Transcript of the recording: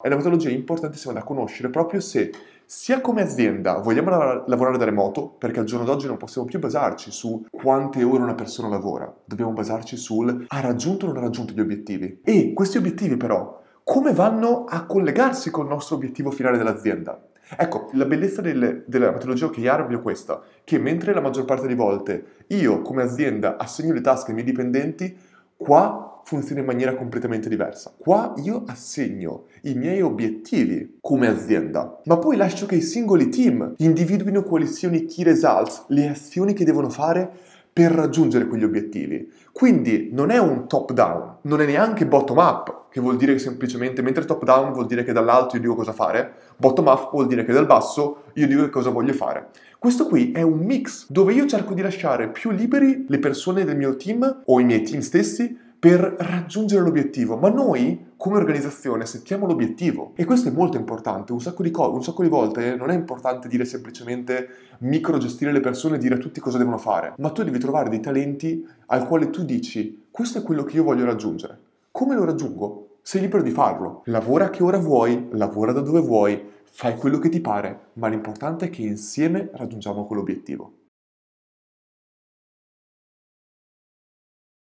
È una metodologia importantissima da conoscere proprio se sia come azienda vogliamo lavorare da remoto, perché al giorno d'oggi non possiamo più basarci su quante ore una persona lavora, dobbiamo basarci sul ha raggiunto o non ha raggiunto gli obiettivi. E questi obiettivi però come vanno a collegarsi col nostro obiettivo finale dell'azienda? Ecco, la bellezza del, della metodologia OKR è questa, che mentre la maggior parte delle volte io come azienda assegno le tasche ai miei dipendenti, qua funziona in maniera completamente diversa. Qua io assegno i miei obiettivi come azienda, ma poi lascio che i singoli team individuino quali siano i key results, le azioni che devono fare per raggiungere quegli obiettivi. Quindi non è un top down, non è neanche bottom up, che vuol dire semplicemente, mentre top down vuol dire che dall'alto io dico cosa fare, bottom up vuol dire che dal basso io dico che cosa voglio fare. Questo qui è un mix dove io cerco di lasciare più liberi le persone del mio team o i miei team stessi per raggiungere l'obiettivo, ma noi come organizzazione settiamo l'obiettivo e questo è molto importante, un sacco di, co- un sacco di volte non è importante dire semplicemente micro gestire le persone e dire a tutti cosa devono fare, ma tu devi trovare dei talenti al quale tu dici questo è quello che io voglio raggiungere. Come lo raggiungo? Sei libero di farlo. Lavora che ora vuoi, lavora da dove vuoi, fai quello che ti pare, ma l'importante è che insieme raggiungiamo quell'obiettivo.